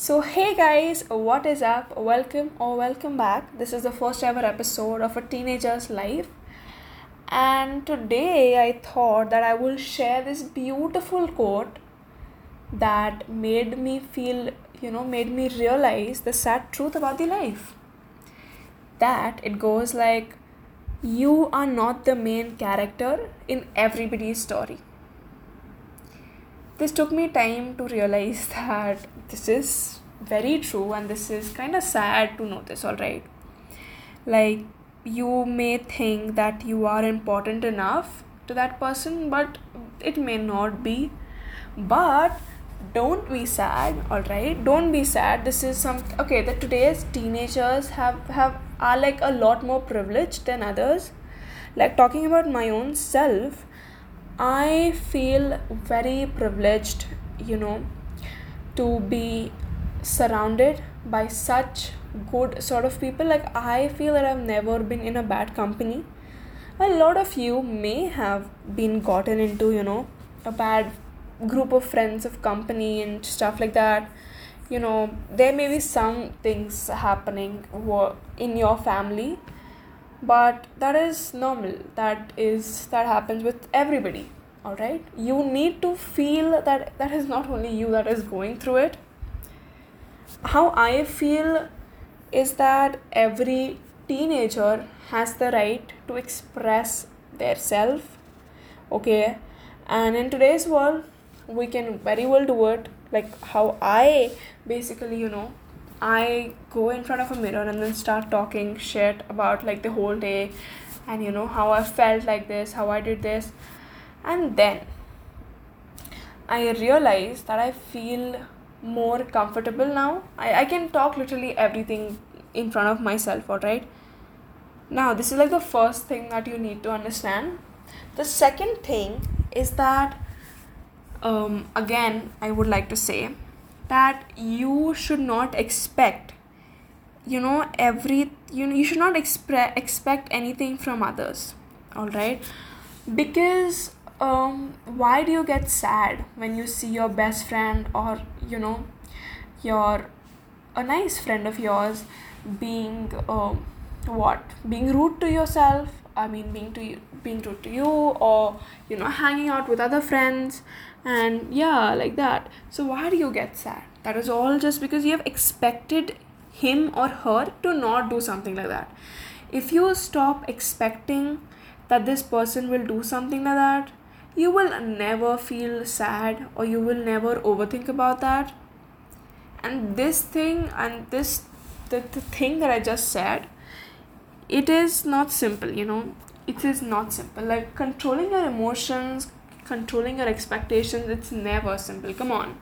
So, hey guys, what is up? Welcome or welcome back. This is the first ever episode of a teenager's life. And today I thought that I will share this beautiful quote that made me feel, you know, made me realize the sad truth about the life. That it goes like, You are not the main character in everybody's story this took me time to realize that this is very true and this is kind of sad to notice all right like you may think that you are important enough to that person but it may not be. But don't be sad all right don't be sad. This is some okay that today's teenagers have have are like a lot more privileged than others. Like talking about my own self I feel very privileged, you know, to be surrounded by such good sort of people. Like, I feel that I've never been in a bad company. A lot of you may have been gotten into, you know, a bad group of friends of company and stuff like that. You know, there may be some things happening in your family but that is normal. That is that happens with everybody. All right you need to feel that that is not only you that is going through it. How i feel is that every teenager has the right to express their self. Okay? And in today's world we can very well do it. Like how i basically you know I go in front of a mirror and then start talking shit about like the whole day and you know how I felt like this, how I did this. And then I realize that I feel more comfortable now. I, I can talk literally everything in front of myself, alright? Now, this is like the first thing that you need to understand. The second thing is that, um, again, I would like to say that you should not expect you know every you know you should not expre- expect anything from others all right? Because um why do you get sad when you see your best friend or you know your a nice friend of yours being um what? Being rude to yourself? I mean being to you being rude to you or you know hanging out with other friends. And yeah like that. So why do you get sad? That is all just because you have expected him or her to not do something like that. If you stop expecting that this person will do something like that you will never feel sad or you will never overthink about that. And this thing and this the, the thing that i just said it is not simple you know it is not simple. Like controlling your emotions controlling your expectations it's never simple. Come on.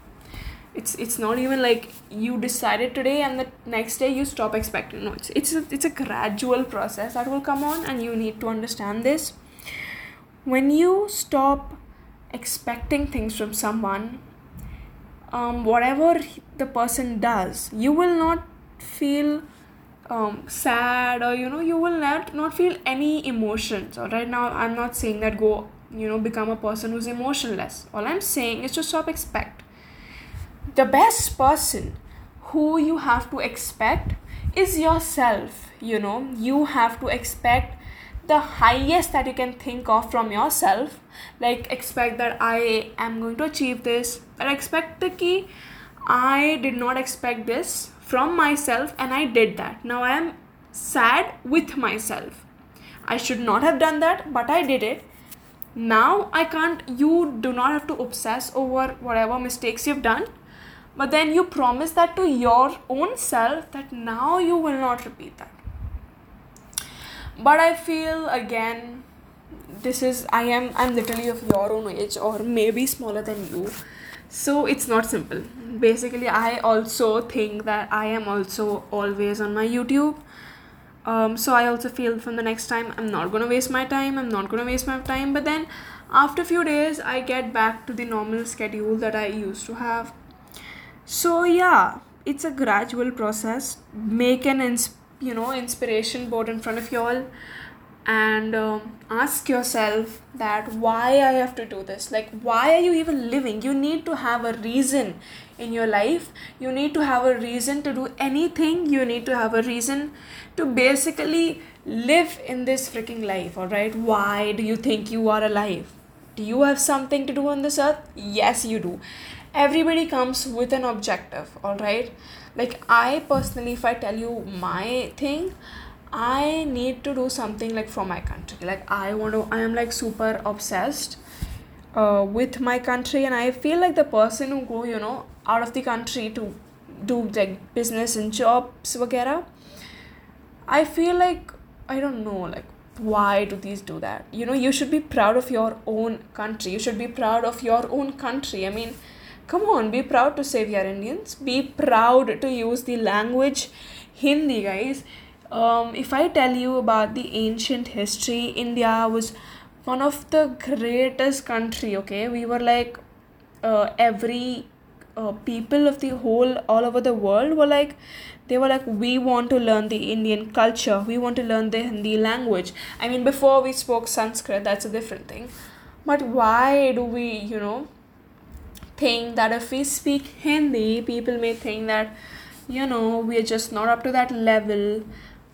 It's it's not even like you decided today and the next day you stop expecting. No it's it's a, it's a gradual process that will come on and you need to understand this. When you stop expecting things from someone um, whatever the person does you will not feel um, sad or you know you will not not feel any emotions. All right now i'm not saying that go you know become a person who's emotionless. All i'm saying is to stop expect. The best person who you have to expect is yourself you know. You have to expect the highest that you can think of from yourself. Like expect that i am going to achieve this. And expect the key i did not expect this from myself and i did that. Now i am sad with myself. I should not have done that but i did it. Now i can't you do not have to obsess over whatever mistakes you've done but then you promise that to your own self that now you will not repeat that. But i feel again this is i am i'm literally of your own age or maybe smaller than you. So it's not simple basically i also think that i am also always on my youtube. Um, so i also feel from the next time i'm not to waste my time i'm not to waste my time. But then after a few days i get back to the normal schedule that i used to have. So yeah it's a gradual process. Make an ins- you know inspiration board in front of you all and um, ask yourself that why i have to do this? Like why are you even living? You need to have a reason in your life you need to have a reason to do anything. You need to have a reason to basically live in this freaking life all right? Why do you think you are alive? Do you have something to do on this earth? Yes you do. Everybody comes with an objective all right? Like i personally if i tell you my thing i need to do something like for my country. Like i want to i am like super obsessed uh, with my country and i feel like the person who go you know out of the country to do like business and jobs wagera i feel like i don't know like why do these do that? You know you should be proud of your own country. You should be proud of your own country. I mean come on be proud to say we are indians. Be proud to use the language hindi guys. Um, if i tell you about the ancient history india was one of the greatest country okay? We were like uh, every uh, people of the whole all over the world were like they were like we want to learn the indian culture. We want to learn the hindi language. I mean before we spoke sanskrit that's a different thing. But why do we you know think that if we speak hindi people may think that you know we're just not up to that level.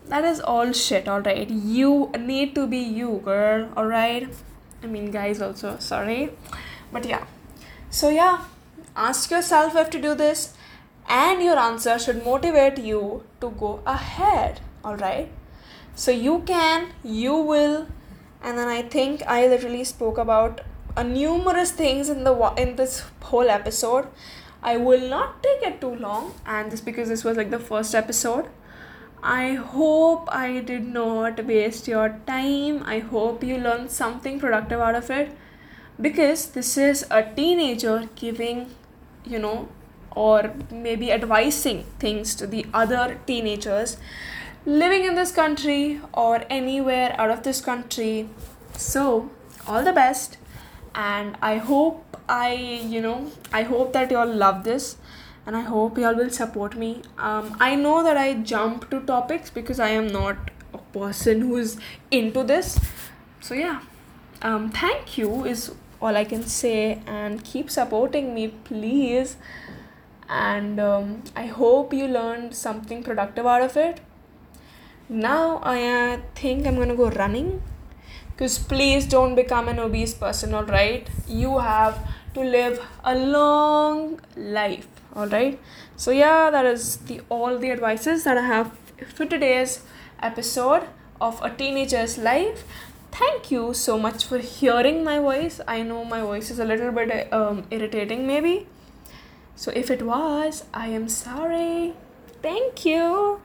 That is all shit all right. You need to be you girl all right? I mean guys also sorry. But yeah. So yeah Ask yourself if to do this, and your answer should motivate you to go ahead. All right. So you can, you will, and then I think I literally spoke about a numerous things in the in this whole episode. I will not take it too long, and just because this was like the first episode. I hope I did not waste your time. I hope you learned something productive out of it because this is a teenager giving you know or maybe advising things to the other teenagers living in this country or anywhere out of this country. So all the best and i hope i you know i hope that you all love this and i hope you all will support me. Um, i know that i jump to topics because i am not a person who's into this. So yeah. Um, thank you is all I can say and keep supporting me, please. And um, I hope you learned something productive out of it. Now I uh, think I'm gonna go running because please don't become an obese person, alright? You have to live a long life, alright? So, yeah, that is the all the advices that I have for today's episode of a teenager's life thank you so much for hearing my voice. I know my voice is a little bit um, irritating, maybe. So if it was, I am sorry. Thank you.